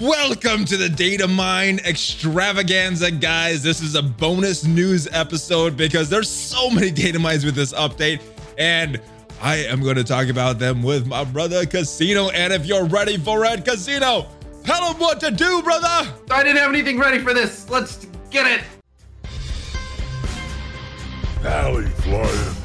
Welcome to the Data Mine extravaganza, guys. This is a bonus news episode because there's so many data mines with this update, and I am going to talk about them with my brother Casino. And if you're ready for it, Casino, tell him what to do, brother. I didn't have anything ready for this. Let's get it. Alley flying.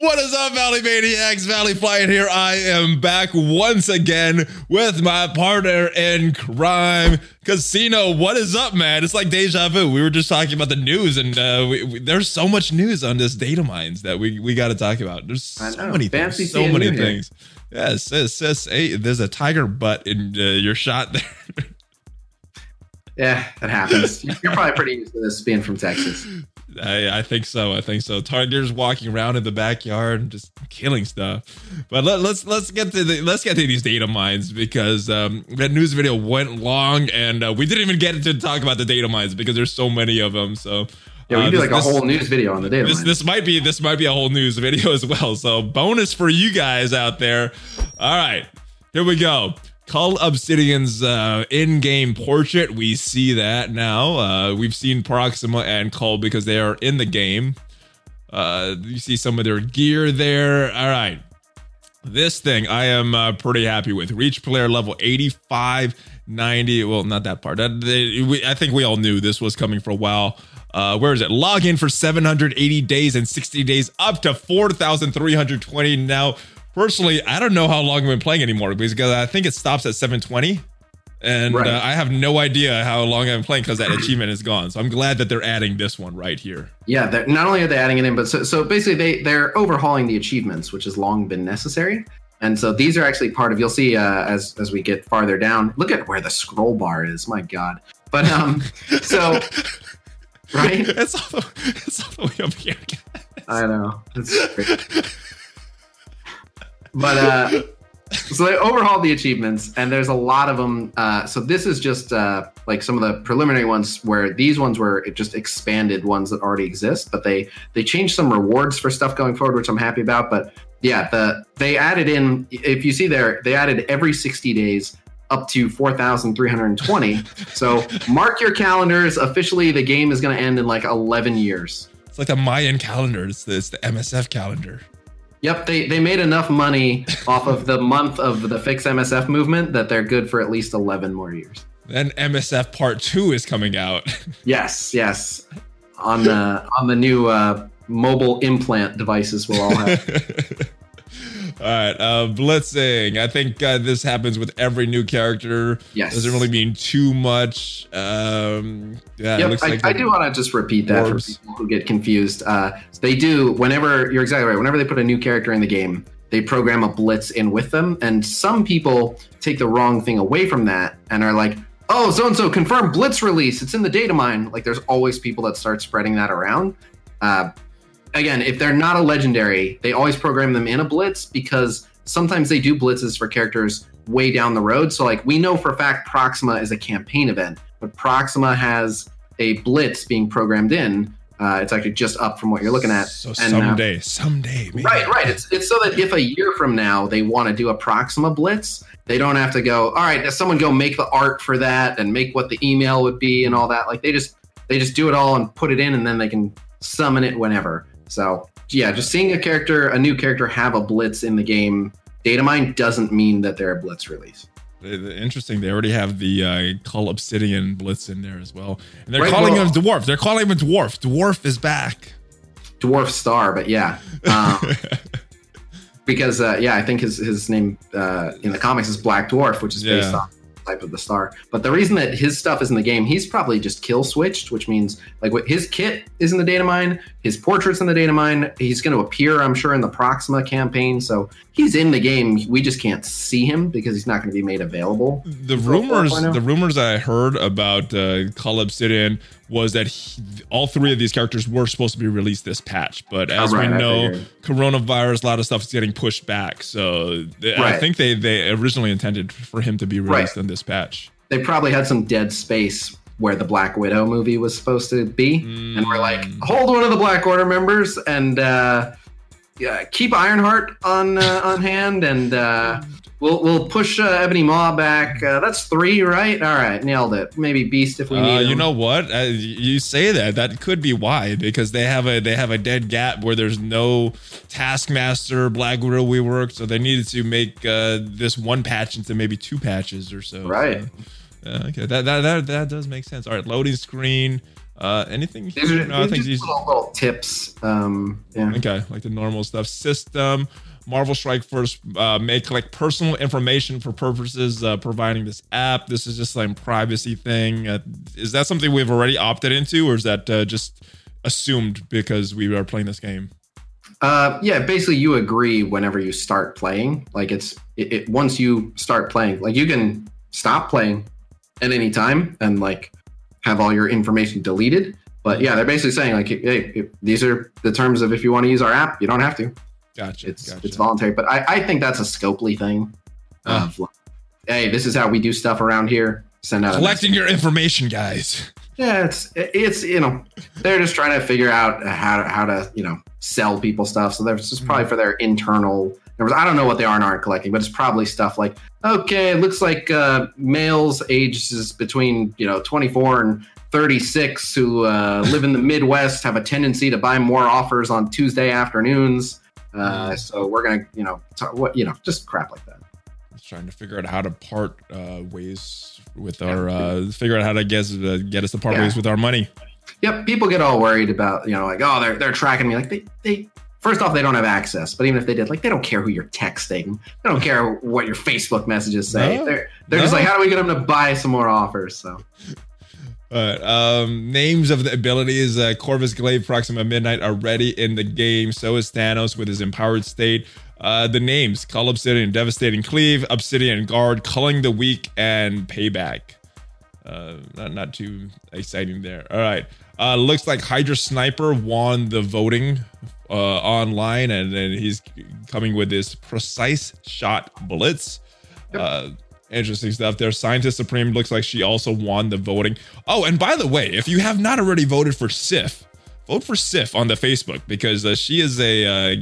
What is up, Valley Maniacs? Valleyflyin here. I am back once again with my partner in crime, Casino. What is up, man? It's like deja vu. We were just talking about the news, and uh, we, we, there's so much news on this data mines that we, we got to talk about. There's so many Fancy things. So many things. Yes, yes, yes. Hey, there's a tiger butt in uh, your shot there. Yeah, that happens. You're probably pretty used to this being from Texas. I, I think so. I think so. Tiger's walking around in the backyard, just killing stuff. But let, let's let's get to the let's get to these data mines because um, that news video went long, and uh, we didn't even get to talk about the data mines because there's so many of them. So Yeah, we uh, can do this- like a this- whole news video on the data. this this might be this might be a whole news video as well. So bonus for you guys out there. All right, here we go. Cull Obsidian's uh, in-game portrait. We see that now. Uh, we've seen Proxima and Cull because they are in the game. Uh, you see some of their gear there. All right. This thing I am uh, pretty happy with. Reach player level 85, 90. Well, not that part. That, they, we, I think we all knew this was coming for a while. Uh, where is it? Log in for 780 days and 60 days up to 4,320. Now, personally, I don't know how long I've been playing anymore because I think it stops at 720. And Right. uh, I have no idea how long I've been playing because that achievement is gone. So I'm glad that they're adding this one right here. yeah, not only are they adding it in, but so, so basically they they're overhauling the achievements, which has long been necessary. And so these are actually part of. You'll see uh, as as we get farther down. Look at where the scroll bar is. My God. But um, so right. it's, all the, it's all the way up here. I know. It's great. But uh so they overhauled the achievements and there's a lot of them uh so this is just uh like some of the preliminary ones where these ones were just expanded ones that already exist but they they changed some rewards for stuff going forward which i'm happy about but yeah the they added in if you see there they added every 60 days up to 4320 so mark your calendars officially the game is going to end in like 11 years It's like the Mayan calendar. It's the, it's the MSF calendar. Yep, they, they made enough money off of the month of the Fix MSF movement that they're good for at least 11 more years. Then MSF Part Two is coming out. Yes, yes. On the on the new uh, mobile implant devices we'll all have. All right, uh, blitzing. I think uh, this happens with every new character. Yes. doesn't really mean too much. Um, yeah, it Yep, looks I, like I do want to just repeat that Dwarves. for people who get confused. Uh, they do whenever you're exactly right. Whenever they put a new character in the game, they program a blitz in with them, and some people take the wrong thing away from that and are like, "Oh, so and so confirmed blitz release. It's in the data mine." Like, there's always people that start spreading that around. Uh, again, if they're not a legendary, they always program them in a blitz because sometimes they do blitzes for characters way down the road. So, like, we know for a fact Proxima is a campaign event, but Proxima has a blitz being programmed in. Uh, it's actually just up from what you're looking at. So And, uh, someday, someday, maybe. Right, right. It's it's so that if a year from now they want to do a Proxima blitz, they don't have to go. All right, does someone go make the art for that and make what the email would be and all that? Like they just they just do it all and put it in, and then they can summon it whenever. So yeah, just seeing a character, a new character, have a blitz in the game data mine doesn't mean that they're a blitz release. Interesting. They already have the uh, Cull Obsidian Blitz in there as well, and they're Right, calling well- him Dwarf. They're calling him Dwarf. Dwarf is back. Dwarf Star, but yeah. Um, because uh, yeah, I think his his name uh, in the comics is Black Dwarf, which is based on type of the star. But the reason that his stuff is in the game, he's probably just kill switched, which means like what his kit is in the data mine, his portraits in the data mine. He's going to appear, I'm sure, in the Proxima campaign. So he's in the game. We just can't see him because he's not going to be made available. the rumors the rumors I heard about uh, Cull Obsidian was that he, all three of these characters were supposed to be released this patch, but as right, we know, coronavirus, a lot of stuff is getting pushed back. So th- I think they they originally intended for him to be released Right. in this patch. They probably had some dead space where the Black Widow movie was supposed to be. and we're like, Mm. hold one of the Black Order members, and uh, yeah, keep Ironheart on uh, on hand, and uh, we'll we'll push uh, Ebony Maw back. Uh, that's three, right? All right, nailed it. Maybe Beast if we Uh, need. you him. know what? Uh, you say that that could be why because they have a they have a dead gap where there's no Taskmaster Black Widow rework, so they needed to make uh, this one patch into maybe two patches or so. Right. So, yeah, okay, that, that that that does make sense. All right, loading screen. Uh, anything? These are, No, I think these. just little, little tips. Um, yeah. Okay, like the normal stuff. System. Marvel Strike Force uh, may collect personal information for purposes uh, providing this app. This is just like privacy thing. Uh, is that something we've already opted into, or is that uh, just assumed because we are playing this game? Uh, yeah, basically, you agree whenever you start playing. Like it's it, it once you start playing, like you can stop playing at any time and like have all your information deleted. But yeah, they're basically saying like, hey, these are the terms of if you want to use our app, you don't have to. Gotcha. It's gotcha. it's voluntary. But I, I think that's a Scopely thing. Of like, hey, this is how we do stuff around here. Send out Collecting your information, guys. yeah, it's it's you know they're just trying to figure out how to, how to you know sell people stuff. So there's just hmm. probably for their internal. I don't know what they are and aren't collecting, but it's probably stuff like okay, it looks like uh, males ages between you know 24 and 36 who uh, live in the Midwest have a tendency to buy more offers on Tuesday afternoons. Uh, so we're gonna you know t- what you know just crap like that. Just trying to figure out how to part uh, ways with our uh, figure out how to get uh, get us to part Yeah. ways with our money. Yep, people get all worried about you know like oh they're they're tracking me like they they first off they don't have access, but even if they did like they don't care who you're texting, they don't care what your Facebook messages say. No, they're they're just like how do we get them to buy some more offers? So All right. Um, names of the abilities: uh, Corvus Glaive, Proxima Midnight are ready in the game. So is Thanos with his empowered state. Uh, the names: Cull Obsidian, Devastating Cleave, Obsidian Guard, Culling the Weak, and Payback. Uh, not not too exciting there. All right. Uh, looks like Hydra Sniper won the voting uh, online, and then he's coming with this precise shot blitz. Uh, interesting stuff there. Scientist Supreme looks like she also won the voting. Oh, and by the way, if you have not already voted for Sif, vote for Sif on the Facebook because uh, she is a uh,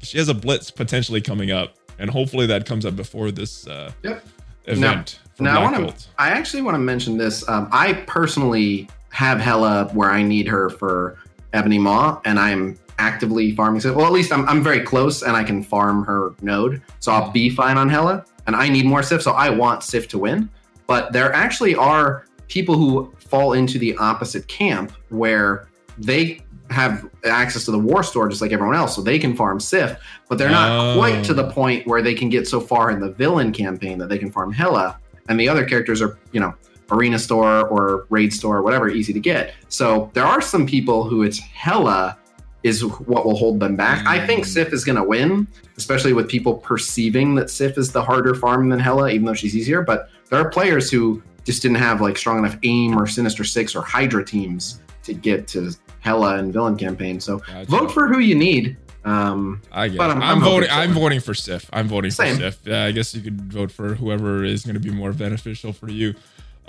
she has a blitz potentially coming up, and hopefully that comes up before this uh, Yep. event. now I want to I actually want to mention this. Um, I personally have Hela where I need her for Ebony Maw, and I'm actively farming. Sif. Well, at least I'm I'm very close, and I can farm her node, so I'll be fine on Hela. And I need more Sif, so I want Sif to win. But there actually are people who fall into the opposite camp where they have access to the war store just like everyone else, so they can farm Sif, but they're not Oh. quite to the point where they can get so far in the villain campaign that they can farm Hela. and the other characters are, you know, arena store or raid store or whatever, easy to get. So there are some people who it's Hela is what will hold them back. I think Mm. Sif is going to win, especially with people perceiving that Sif is the harder farm than Hela, even though she's easier. But there are players who just didn't have like strong enough aim or Sinister Six or Hydra teams to get to Hela and villain campaign. So Gotcha. vote for who you need. Um, I guess But I'm, I'm- I'm voting. so. I'm voting for Sif. I'm voting Same. for Sif. Yeah, I guess you could vote for whoever is going to be more beneficial for you.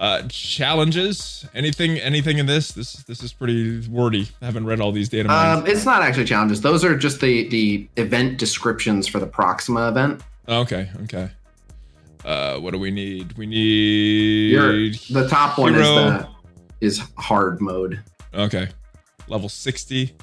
Uh, challenges? Anything? Anything in this? This this is pretty wordy. I haven't read all these data. um, it's not actually challenges; those are just the the event descriptions for the Proxima event. okay. Okay. Uh, what do we need? We need Your, the top one is the is hard mode. Okay. Level 60.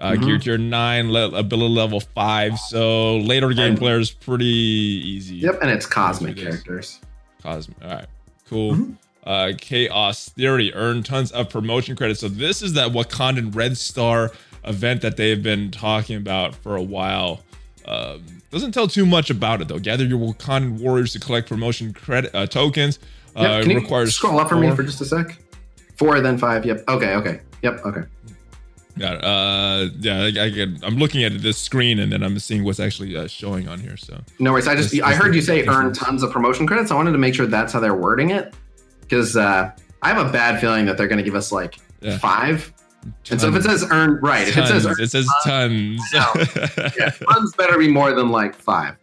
Uh, Mhm. Gear Tier 9, le- ability level 5. So later game And- players, pretty easy. Yep, and it's cosmic It characters. Cosmic. All right. Cool. Mhm. Uh, Chaos Theory earned tons of promotion credits. So this is that Wakandan Red Star event that they've been talking about for a while. Um, doesn't tell too much about it though. Gather your Wakandan warriors to collect promotion credit uh, tokens. Yep, Uh, can you requires scroll up for me four- for just a sec? Four, then five. Yep. Okay. Okay. Yep. Okay. Yeah, uh, yeah. I, I get, I'm looking at this screen and then I'm seeing what's actually uh, showing on here. So No worries. I just This- I heard you say earn tons of promotion credits. I wanted to make sure that's how they're wording it because uh, I have a bad feeling that they're going to give us like Yeah. five. And so if it says earn right, if it says Tons. earn it says tons. yeah, tons better be more than like five.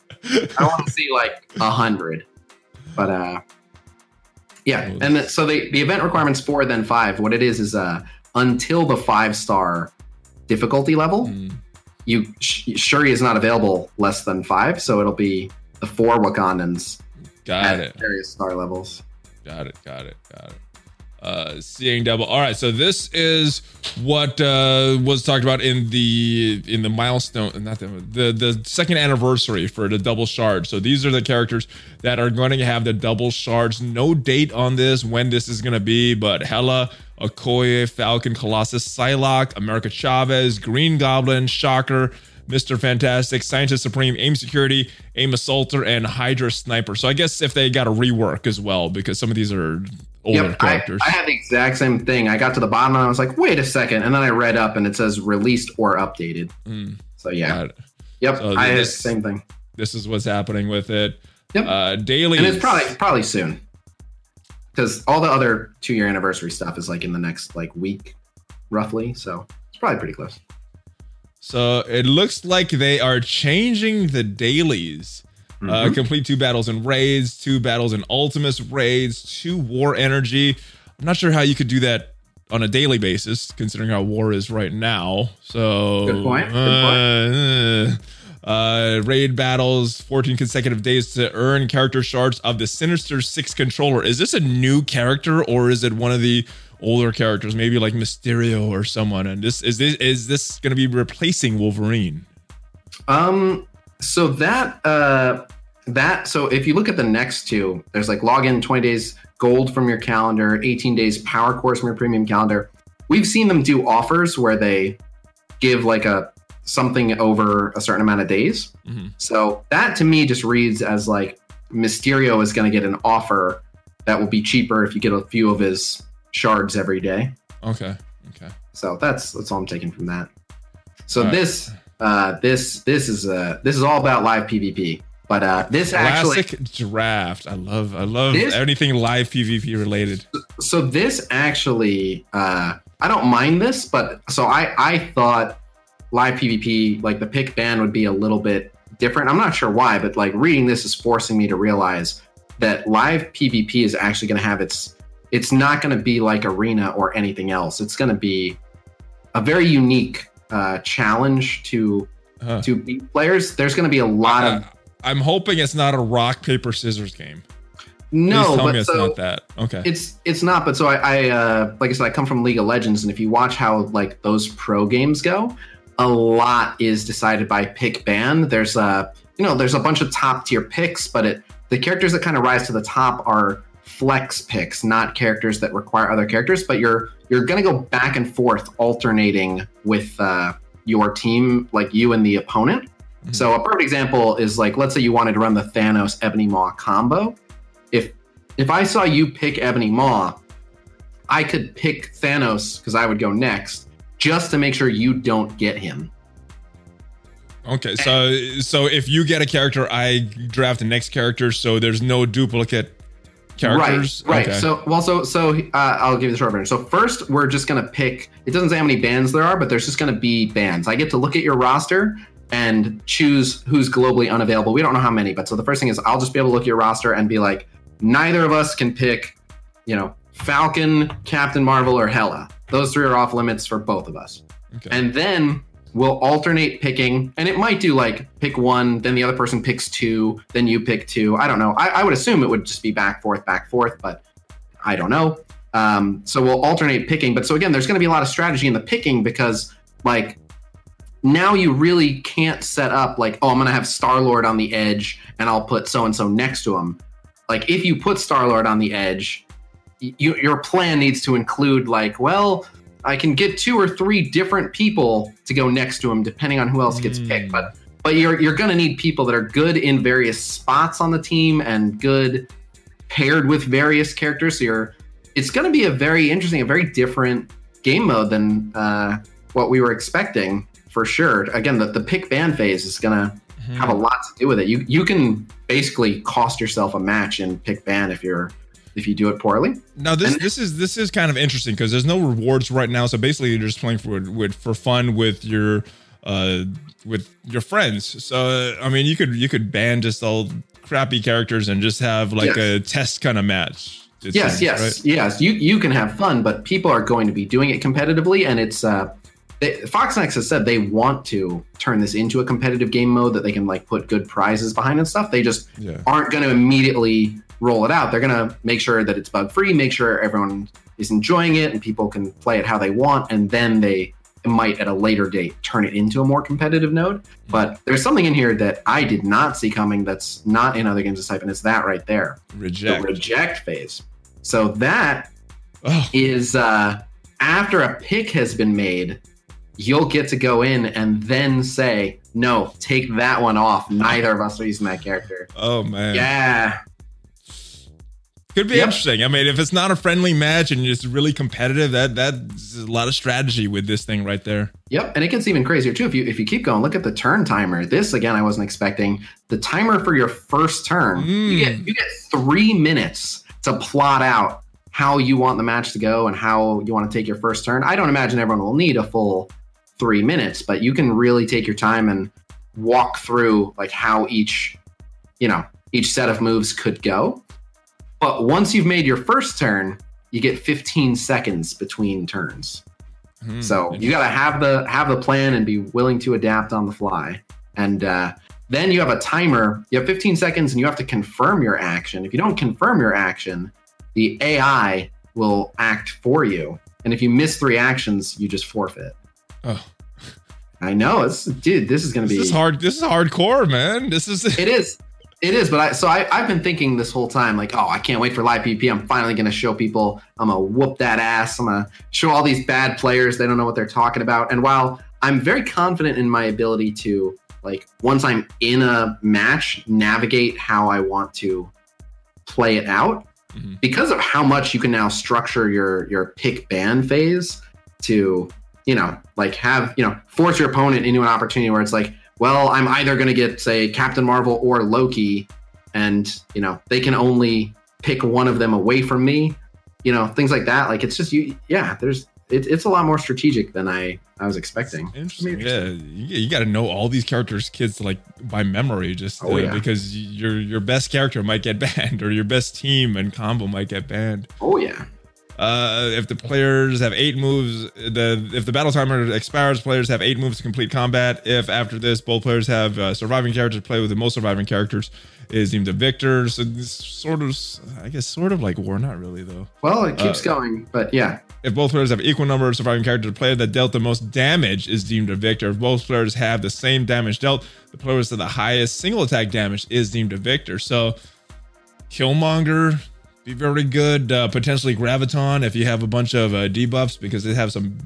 I want to see like a hundred. But uh yeah, and then, so the the event requirements four then five. What it is is uh until the five star difficulty level, Mm. you Sh- Shuri is not available less than five, so it'll be the four Wakandans Got at it. various star levels. Got it. Got it. Got it. Uh, seeing double. All right. So this is what uh, was talked about in the in the milestone, not the, the the second anniversary for the double shard. So these are the characters that are going to have the double shards. No date on this when this is going to be, but Hela. Okoye, Falcon, Colossus, Psylocke, America Chavez, Green Goblin, Shocker. Mr. Fantastic, Scientist Supreme, AIM Security, AIM Assaulter, and Hydra Sniper. So I guess if they got a rework as well, because some of these are older Yep, I, characters. I had the exact same thing. I got to the bottom and I was like, wait a second. And then I read up and it says released or updated. Mm, So yeah. Yep. So I had the same thing. This is what's happening with it. Yep. Uh, daily. And it's probably probably soon. Because all the other two year anniversary stuff is like in the next like week, roughly. So it's probably pretty close. So it looks like they are changing the dailies. Uh, Mhm. complete two battles in raids, two battles in Ultimus raids, two war energy. I'm not sure how you could do that on a daily basis, considering how war is right now. So Good point, good uh, uh, raid battles, 14 consecutive days to earn character shards of the Sinister Six controller. Is this a new character or is it one of the older characters, maybe like Mysterio or someone? And this is this is this going to be replacing Wolverine? Um, so that uh that so if you look at the next two, there's like login 20 days gold from your calendar, 18 days power cores from your premium calendar. We've seen them do offers where they give like a something over a certain amount of days. Mhm. So that to me just reads as like Mysterio is going to get an offer that will be cheaper if you get a few of his shards every day. Okay, okay. So that's that's all I'm taking from that. So All right. this uh this this is uh this is all about live PvP. But uh this actually draft. I love I love This- anything live PvP related. so this actually uh I don't mind this, but so I I thought live PvP like the pick ban would be a little bit different. I'm not sure why, but like reading this is forcing me to realize that live PvP is actually going to have its it's not going to be like arena or anything else. It's going to be a very unique uh challenge to Huh. to beat players. There's going to be a lot of Uh, I'm hoping it's not a rock paper scissors game. no, but it's so, not that. Okay. It's it's not, but so I, I uh, like I said, I come from League of Legends, and if you watch how like those pro games go, a lot is decided by pick ban. There's a you know there's a bunch of top tier picks, but it the characters that kind of rise to the top are flex picks, not characters that require other characters. But you're you're gonna go back and forth, alternating with uh, your team, like you and the opponent. Mhm. So a perfect example is like let's say you wanted to run the Thanos Ebony Maw combo. If if I saw you pick Ebony Maw, I could pick Thanos because I would go next, just to make sure you don't get him. Okay, so so if you get a character, I draft the next character, so there's no duplicate characters. Right, right. Okay. So, well, so so uh, I'll give you the short version. So first, we're just gonna pick. It doesn't say how many bands there are, but there's just gonna be bands. I get to look at your roster and choose who's globally unavailable. We don't know how many, but so the first thing is I'll just be able to look at your roster and be like, neither of us can pick, you know, Falcon, Captain Marvel, or Hela. Those three are off limits for both of us. okay. and then we'll alternate picking and it might do like pick one then the other person picks two then you pick two. I don't know. I, I would assume it would just be back forth back forth but i don't know. Um, so we'll alternate picking. But so again there's going to be a lot of strategy in the picking because like now you really can't set up like oh i'm going to have star lord on the edge and i'll put so and so next to him. Like if you put star lord on the edge your plan needs to include like well I can get two or three different people to go next to him, depending on who else gets Mm. picked. But but you're you're gonna need people that are good in various spots on the team and good paired with various characters. So you're it's gonna be a very interesting, a very different game mode than uh, what we were expecting for sure. Again, the, the pick ban phase is gonna Mhm. have a lot to do with it. You you can basically cost yourself a match in pick ban if you're if you do it poorly. Now this And- this is this is kind of interesting because there's no rewards right now. So basically, you're just playing for with for fun with your uh with your friends. So I mean, you could you could ban just all crappy characters and just have like Yes. a test kind of match. yes seems, yes right? yes you you can have fun but people are going to be doing it competitively and it's uh they, FoxNext has said they want to turn this into a competitive game mode that they can like put good prizes behind and stuff. They just Yeah. aren't going to immediately roll it out. They're going to make sure that it's bug free, make sure everyone is enjoying it and people can play it how they want, and then they might at a later date turn it into a more competitive node. But there's something in here that I did not see coming that's not in other games of type, and it's that right there Reject. the reject phase. So that Oh, is uh, after a pick has been made, you'll get to go in and then say, no, take that one off. Neither of us are using that character. oh man. Yeah. Could be Yep. interesting. I mean, if it's not a friendly match and it's really competitive, that that's a lot of strategy with this thing right there. Yep, and it gets even crazier too if you if you keep going. Look at the turn timer. This again, I wasn't expecting. The timer for your first turn, you Mm. get you get three minutes to plot out how you want the match to go and how you want to take your first turn. I don't imagine everyone will need a full three minutes, but you can really take your time and walk through like how each you know each set of moves could go. But once you've made your first turn, you get 15 seconds between turns. Hmm. So you got to have the have the plan and be willing to adapt on the fly. And uh, then you have a timer. You have 15 seconds, and you have to confirm your action. If you don't confirm your action, the AI will act for you. And if you miss three actions, you just forfeit. Oh. I know it's dude. This is going to This be is hard. This is hardcore, man. This is it is. It is, but I so I, I've been thinking this whole time, like, oh, I can't wait for live PvP. I'm finally gonna show people I'm gonna whoop that ass. I'm gonna show all these bad players they don't know what they're talking about. And while I'm very confident in my ability to like once I'm in a match, navigate how I want to play it out, Mhm. because of how much you can now structure your your pick ban phase to, you know, like have, you know, force your opponent into an opportunity where it's like, well, I'm either going to get, say, Captain Marvel or Loki, and you know they can only pick one of them away from me. You know, things like that. Like it's just you. Yeah, there's it, it's a lot more strategic than I I was expecting. Interesting. Interesting. Yeah, you, you got to know all these characters, kids, like by memory, just Oh, uh, yeah. because your your best character might get banned, or your best team and combo might get banned. Oh yeah. Uh, if the players have eight moves, the if the battle timer expires, players have eight moves to complete combat. If after this, both players have uh, surviving characters, play with the most surviving characters is deemed a victor. So this sort of, I guess, sort of like war, not really though. Well, it keeps Uh, going, but yeah. If both players have equal number of surviving characters, the player that dealt the most damage is deemed a victor. If both players have the same damage dealt, the player with the highest single attack damage is deemed a victor. So, Killmonger be very good. Uh, potentially Graviton if you have a bunch of uh, debuffs because they have some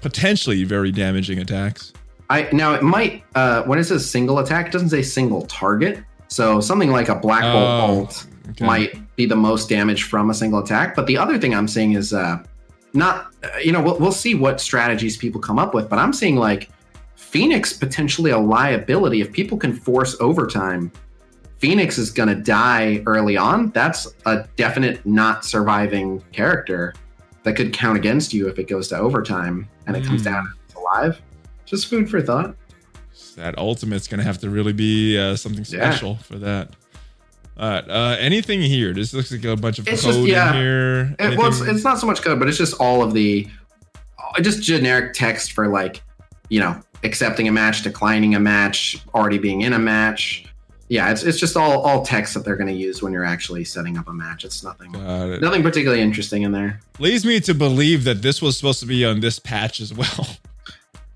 potentially very damaging attacks. I now it might uh, when it says single attack, it doesn't say single target. So something like a Black Bolt Oh, ult okay. might be the most damage from a single attack. But the other thing I'm seeing is uh, not uh, you know we'll, we'll see what strategies people come up with, but I'm seeing like Phoenix potentially a liability if people can force overtime. Phoenix is going to die early on. That's a definite not surviving character that could count against you if it goes to overtime and it comes Mm. down to live. Just food for thought. That ultimate's gonna have to really be uh, something Yeah. special for that. All right. Uh, anything here? This looks like a bunch of It's code just- yeah. in here. It, well, it's, it's not so much code, but it's just all of the, uh, just generic text for like, you know, accepting a match, declining a match, already being in a match. Yeah, it's, it's just all all text that they're going to use when you're actually setting up a match. It's nothing it. nothing particularly interesting in there. leads me to believe that this was supposed to be on this patch as well.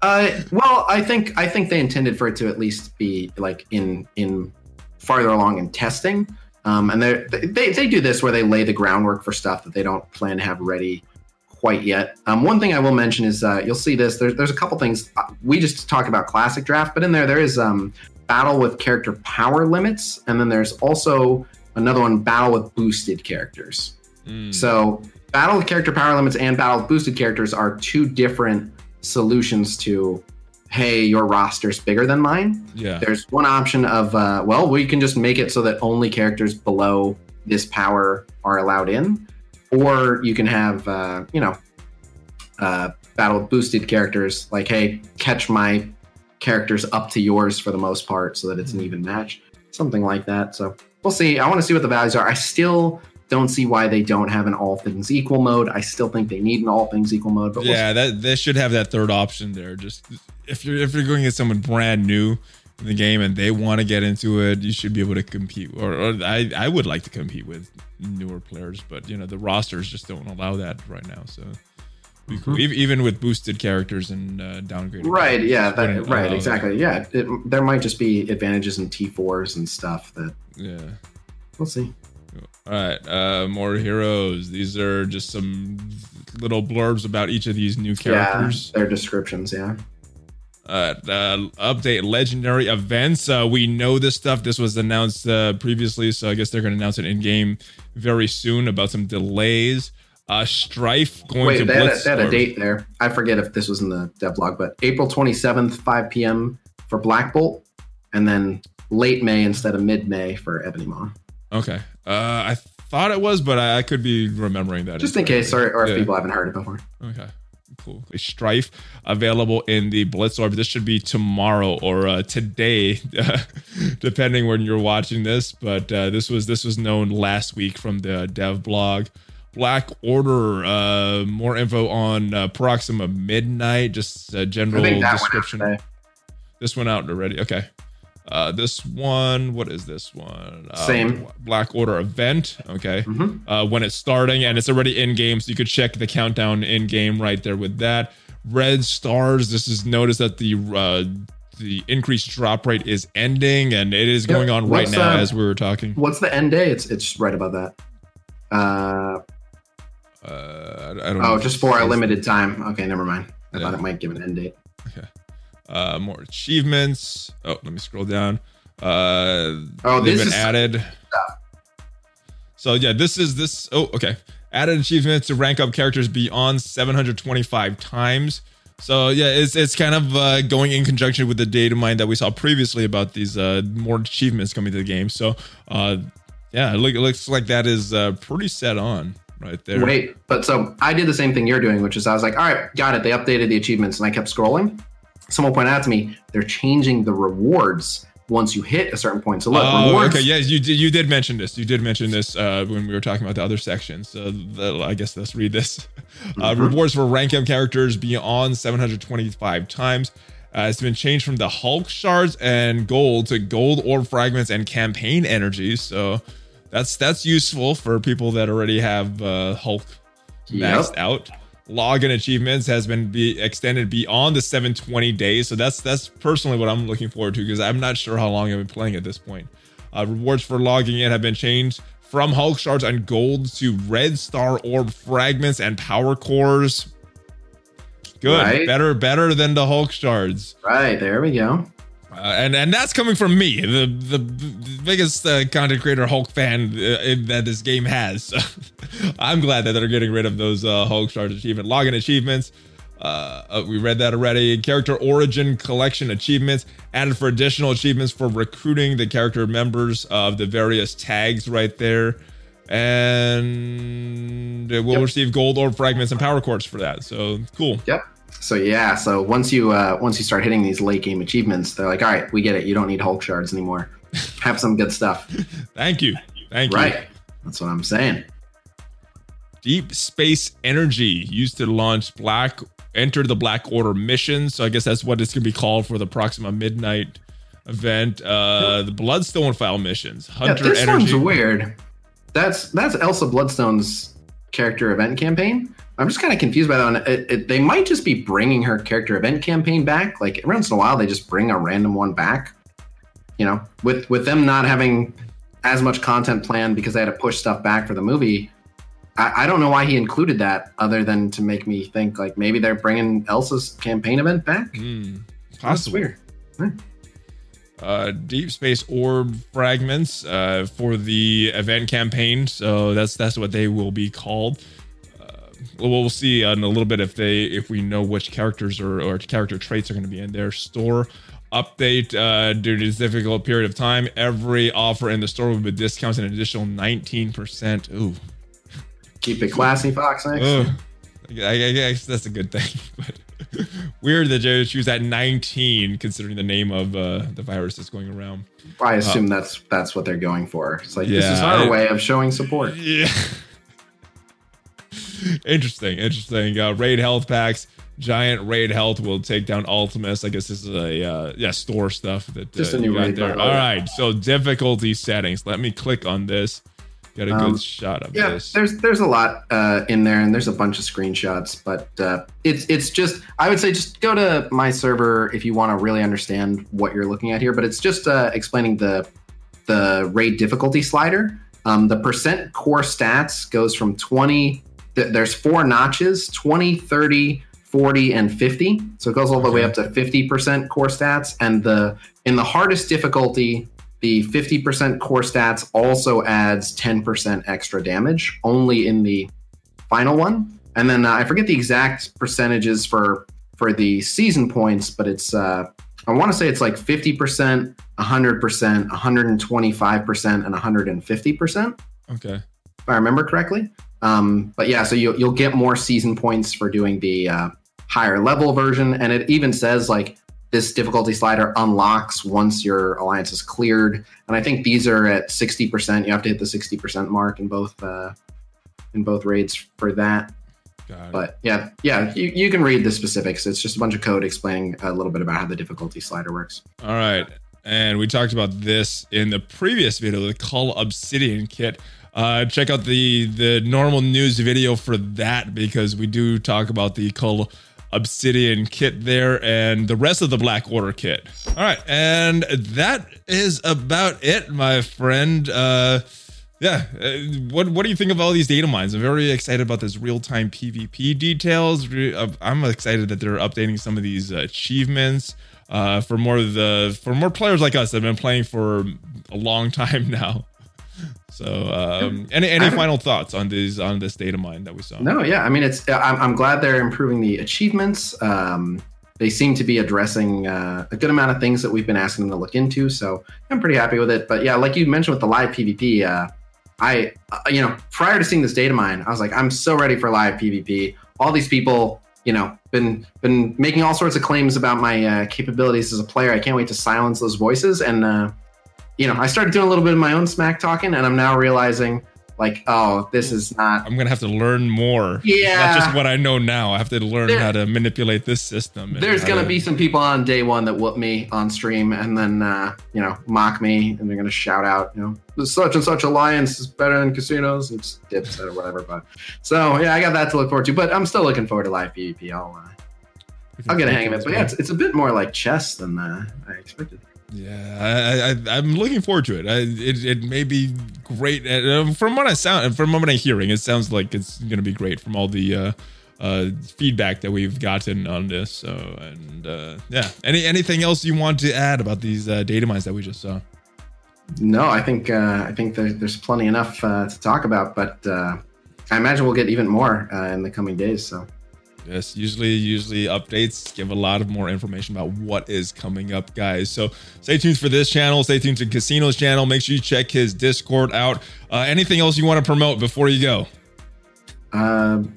Uh, well, I think I think they intended for it to at least be like in in farther along in testing. Um, and they they they do this where they lay the groundwork for stuff that they don't plan to have ready quite yet. Um, one thing I will mention is uh, you'll see this. There's there's a couple things uh, we just talked about classic draft, but in there there is um, battle with character power limits, and then there's also another one battle with boosted characters. Mm. So, battle with character power limits and battle with boosted characters are two different solutions to, hey, your roster's bigger than mine. yeah. There's one option of, uh, well, we can just make it so that only characters below this power are allowed in, or you can have, uh, you know, uh, battle boosted characters, like, hey, catch my characters up to yours for the most part, so that it's an even match, something like that. So we'll see. I want to see what the values are. I still don't see why they don't have an all things equal mode. I still think they need an all things equal mode, but we'll yeah, that they should have that third option there. Just if you're if you're going to get someone brand new the game and they want to get into it, you should be able to compete. Or, or I I would like to compete with newer players, but you know the rosters just don't allow that right now. So. be cool. Mhm. Even with boosted characters and uh, downgraded. Right, yeah, that, right, allow exactly. Yeah, it, there might just be advantages in T4s and stuff that that. Yeah. we'll see. All right, uh, more heroes. These are just some little blurbs about each of these new characters. Yeah, their descriptions, yeah. Uh, uh, update legendary events. Uh, we know this stuff. This was announced uh, previously, so I guess they're going to announce it in game very soon about some delays. Uh, Stryfe going Wait, to they had, a, they had a date there. I forget if this was in the devlog, but April 27th, 5 p.m. for Black Bolt, and then late May instead of mid May for Ebony Maw. Okay. Uh, I thought it was, but I, I could be remembering that. Just in case, or, or if Yeah. people haven't heard it before. Okay. Stryfe available in the Blitz Orb. This should be tomorrow or uh, today, depending when you're watching this. But uh, this was this was known last week from the dev blog. Black Order. Uh, more info on uh, Proxima Midnight. Just a general think that went out description. This one out already. Okay. Uh, this one, what is this one? Uh, Same. Black Order event. Okay. Mhm. Uh, when it's starting and it's already in game, so you could check the countdown in game right there with that. Red stars. This is notice that the uh, the increased drop rate is ending and it is going on right What's, now uh, as we were talking. What's the end day? It's it's right above that. Uh, Uh, I don't know. oh, if just for a limited time. Okay, never mind. I Yeah. thought it might give an end date. Uh, more achievements. Oh, let me scroll down. Uh, Oh, they've this been is added. So yeah, this is this. Oh, okay. Added achievements to rank up characters beyond 725 times. So yeah, it's it's kind of uh, going in conjunction with the data mine that we saw previously about these uh, more achievements coming to the game. So uh, yeah, it, look, it looks like that is uh, pretty set on right there. Wait, but so I did the same thing you're doing, which is I was like, all right, got it. They updated the achievements, and I kept scrolling. Someone pointed out to me they're changing the rewards once you hit a certain point. So look, Oh, rewards. okay. Yes, you did. You did mention this. You did mention this uh, when we were talking about the other sections. So the, I guess let's read this. Uh, Mhm. Rewards for rank up characters beyond 725 times. Uh, it's been changed from the Hulk shards and gold to gold orb fragments and campaign energy. So that's that's useful for people that already have uh, Hulk maxed Yep. out. Login achievements has been be extended beyond the 720 days. So that's that's personally what I'm looking forward to because I'm not sure how long I've been playing at this point. Uh, rewards for logging in have been changed from Hulk shards and gold to red star orb fragments and power cores. Good, Right. better, better than the Hulk shards. Right there we go. Uh, and and that's coming from me, the the, biggest uh, content creator Hulk fan uh, that this game has. So I'm glad that they're getting rid of those uh, Hulk Shards achievement login achievements. Uh, uh, we read that already. Character origin collection achievements added for additional achievements for recruiting the character members of the various tags right there, and we'll Yep. receive gold orb fragments and power cores for that. So cool. Yep. So yeah, so once you uh, once you start hitting these late game achievements, they're like, all right, we get it. You don't need Hulk shards anymore. Have some good stuff. Thank you. Thank you. Right. That's what I'm saying. Deep Space Energy used to launch Black Enter the Black Order mission. So I guess that's what it's gonna be called for the Proxima Midnight event. Uh the Bloodstone file missions. Yeah, Hunter this Energy. one's weird. That's that's Elsa Bloodstone's character event campaign. I'm just kind of confused by that one. It, it, they might just be bringing her character event campaign back. Like every once in a while, they just bring a random one back. You know, with with them not having as much content planned because they had to push stuff back for the movie. I, I don't know why he included that, other than to make me think like maybe they're bringing Elsa's campaign event back. That's possible. weird. uh, deep space orb fragments uh, for the event campaign. So that's that's what they will be called. Uh, we'll we'll see in a little bit if they if we know which characters or, or character traits are going to be in their store. Update uh, due to this difficult period of time. Every offer in the store will be discounted an additional 19%. Ooh. Keep it classy, Fox. Next. I, I guess that's a good thing. But Weird that they choose at 19, considering the name of uh, the virus that's going around. I assume that's that's what they're going for. It's like this is our I- way of showing support. Yeah. interesting, interesting. Uh, raid health packs. Giant raid health will take down Ultimus. I guess this is a uh, yeah store stuff that Just uh, a new raid there. All right, so difficulty settings. Let me click on this. Get a Um, good shot of Yeah, this. there's there's a lot uh, in there, and there's a bunch of screenshots. But uh, it's it's just I would say just go to my server if you want to really understand what you're looking at here. But it's just uh, explaining the the raid difficulty slider. Um, the percent core stats goes from 20. Th- there's four notches: 20, 30, 40, and 50. So it goes all the way up to 50% core stats. And the in the hardest difficulty, the 50% core stats also adds 10% extra damage only in the final one. And then uh, I forget the exact percentages for for the season points, but it's uh, I want to say it's like 50%, 100%, 125%, and 150% okay. if I remember correctly. Um, but yeah, so you'll, you'll get more season points for doing the uh, higher level version. And it even says like this difficulty slider unlocks once your alliance is cleared. And I think these are at 60%. You have to hit the 60% mark in both uh, in both raids for that. But yeah, yeah, you, you can read the specifics. It's just a bunch of code explaining a little bit about how the difficulty slider works. All right. And we talked about this in the previous video, the Cull Obsidian kit. Uh, check out the the normal news video for that because we do talk about the Cull Obsidian kit there and the rest of the Black Order kit. All right, and that is about it, my friend. Uh, yeah, uh, what what do you think of all these data mines? I'm very excited about this real time PvP details. I'm excited that they're updating some of these uh, achievements uh, for more the for more players like us that have been playing for a long time now. So, um, any any I'm- final thoughts on this on this data mine that we saw? No, yeah. I mean, it's. I'm, I'm glad they're improving the achievements. Um, they seem to be addressing uh, a good amount of things that we've been asking them to look into. So I'm pretty happy with it. But yeah, like you mentioned with the live PvP, uh, I, uh, you know, prior to seeing this data mine, I was like, I'm so ready for live PvP. All these people, you know, been been making all sorts of claims about my uh, capabilities as a player. I can't wait to silence those voices. And uh, you know, I started doing a little bit of my own smack talking, and I'm now realizing, like, oh, this is not. I'm gonna have to learn more. Yeah. not just what I know now. I have to learn There- how to manipulate this system. There's gonna to- be some people on day one that whoop me on stream and then uh, you know mock me and they're gonna shout out you know such and such alliance is better than casinos it's dips or whatever but so yeah I got that to look forward to but I'm still looking forward to live PvP I'll uh, I'll get a hang of it but yeah it's, it's a bit more like chess than uh, I expected Yeah, I, I, I'm looking forward to it. I, it. It may be great. Uh, From what I sound, from what I'm hearing, it sounds like it's going to be great from all the uh, uh, feedback that we've gotten on this. So, and uh, yeah, any anything else you want to add about these uh, data mines that we just saw? no I think uh, I think there, there's plenty enough uh, to talk about but uh, I imagine we'll get even more uh, in the coming days so Yes, usually, usually updates give a lot of more information about what is coming up, guys. So stay tuned for this channel. Stay tuned to Casino's channel. Make sure you check his Discord out. Uh, anything else you want to promote before you go? Um,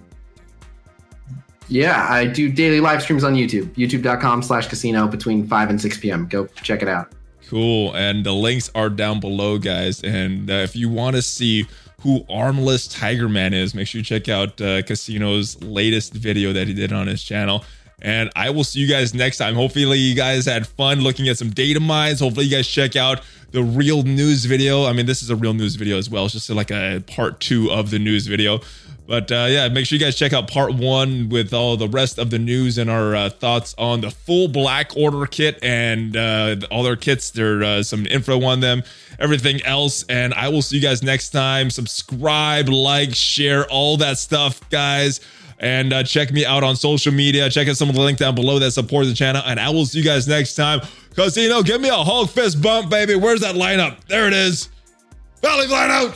yeah, I do daily live streams on YouTube, youtube.com slash casino between 5 and 6 p.m. Go check it out. Cool. And the links are down below, guys. And uh, if you want to see who Armless Tiger Man is, make sure you check out uh, Casino's latest video that he did on his channel. And I will see you guys next time. Hopefully, you guys had fun looking at some data mines. Hopefully, you guys check out the real news video. I mean, this is a real news video as well. It's just like a part two of the news video. But uh, yeah, make sure you guys check out part one with all the rest of the news and our uh, thoughts on the full Black Order kit and uh, all their kits. There's uh, some info on them, everything else. And I will see you guys next time. Subscribe, like, share, all that stuff, guys. And uh, check me out on social media. Check out some of the link down below that support the channel. And I will see you guys next time. Casino, give me a Hulk fist bump, baby. Where's that lineup? There it is. Valley line out.